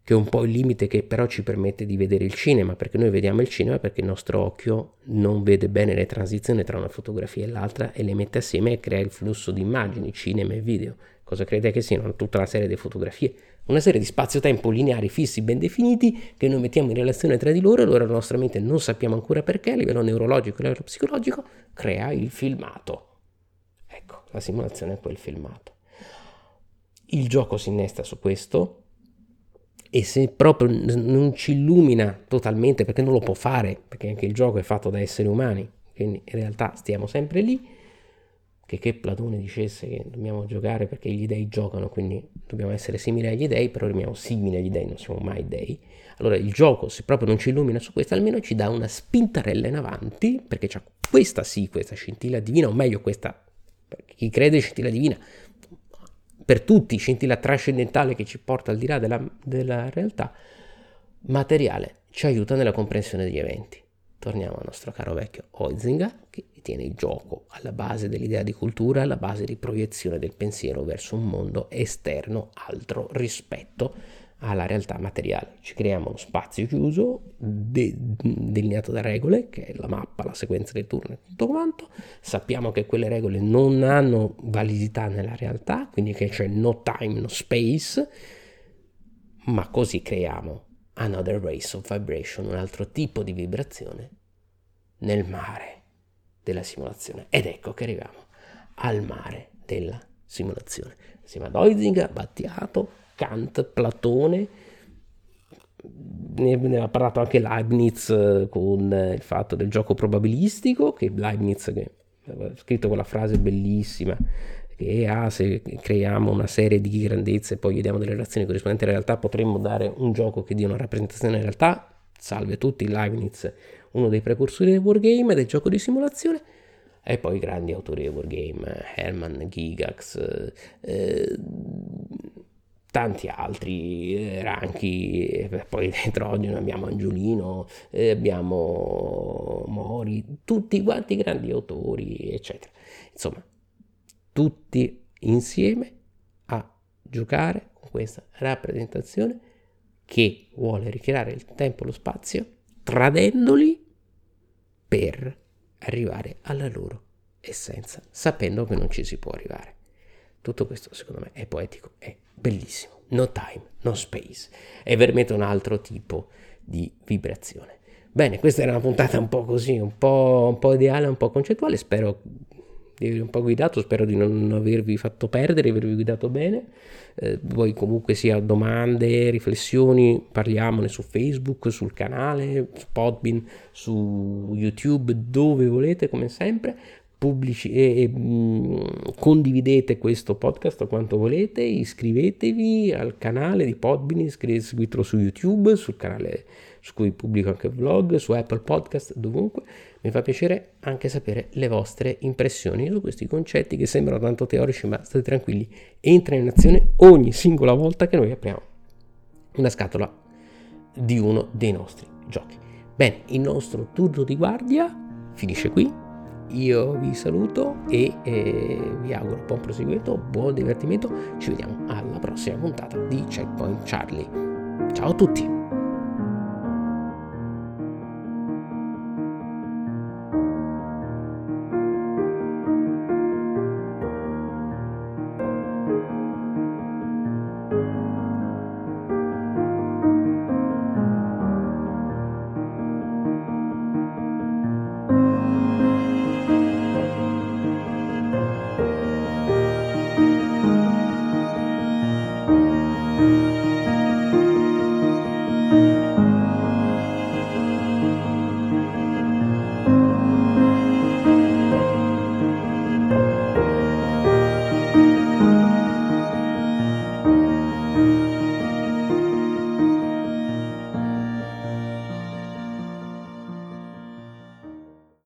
che è un po' il limite che però ci permette di vedere il cinema, perché noi vediamo il cinema perché il nostro occhio non vede bene le transizioni tra una fotografia e l'altra e le mette assieme e crea il flusso di immagini, cinema e video. Cosa crede che siano? Tutta una serie di fotografie una serie di spazio-tempo lineari fissi ben definiti che noi mettiamo in relazione tra di loro, allora la nostra mente non sappiamo ancora perché, a livello neurologico e psicologico, crea il filmato. Ecco, la simulazione è quel filmato. Il gioco si innesta su questo e se proprio non ci illumina totalmente, perché non lo può fare, perché anche il gioco è fatto da esseri umani, quindi in realtà stiamo sempre lì, che, che Platone dicesse che dobbiamo giocare perché gli dei giocano, quindi dobbiamo essere simili agli dei, però rimaniamo simili agli dei, non siamo mai dei. Allora il gioco, se proprio non ci illumina su questo, almeno ci dà una spintarella in avanti, perché c'è questa sì, questa scintilla divina, o meglio questa, chi crede scintilla divina, per tutti scintilla trascendentale che ci porta al di là della, della realtà, materiale, ci aiuta nella comprensione degli eventi. Torniamo al nostro caro vecchio Oizinga, che tiene il gioco alla base dell'idea di cultura, alla base di proiezione del pensiero verso un mondo esterno, altro rispetto alla realtà materiale. Ci creiamo uno spazio chiuso, de- delineato da regole, che è la mappa, la sequenza del turno e tutto quanto. Sappiamo che quelle regole non hanno validità nella realtà, quindi che c'è no time, no space, ma così creiamo another race of vibration, un altro tipo di vibrazione nel mare della simulazione. Ed ecco che arriviamo al mare della simulazione. Insieme ad Oizinga, Battiato, Kant, Platone, ne, ne ha parlato anche Leibniz eh, con il fatto del gioco probabilistico, che Leibniz che aveva scritto quella frase bellissima che ah, se creiamo una serie di grandezze e poi vediamo delle relazioni corrispondenti alla realtà potremmo dare un gioco che dia una rappresentazione della realtà salve a tutti Leibniz uno dei precursori del wargame, del gioco di simulazione, e poi grandi autori del wargame, Herman, Gigax, eh, tanti altri eh, ranchi, eh, poi dentro oggi abbiamo Angiolino, eh, abbiamo Mori, tutti quanti grandi autori, eccetera. Insomma, tutti insieme a giocare con questa rappresentazione che vuole ricreare il tempo e lo spazio, tradendoli per arrivare alla loro essenza, sapendo che non ci si può arrivare. Tutto questo secondo me è poetico, è bellissimo. No time, no space. È veramente un altro tipo di vibrazione. Bene, questa era una puntata un po' così, un po', un po ideale, un po' concettuale. Spero di avervi un po' guidato, spero di non avervi fatto perdere, di avervi guidato bene. Eh, voi comunque sia domande, riflessioni, parliamone su Facebook, sul canale, su Podbean, su YouTube, dove volete, come sempre pubblici e, e mh, condividete questo podcast quanto volete, iscrivetevi al canale di Podbean, seguitelo su YouTube, sul canale su cui pubblico anche vlog, su Apple Podcast, dovunque. Mi fa piacere anche sapere le vostre impressioni su questi concetti che sembrano tanto teorici, ma state tranquilli, entrano in azione ogni singola volta che noi apriamo una scatola di uno dei nostri giochi. Bene, il nostro turno di guardia finisce qui io vi saluto e eh, vi auguro buon proseguimento, buon divertimento. Ci vediamo alla prossima puntata di Checkpoint Charlie. Ciao a tutti!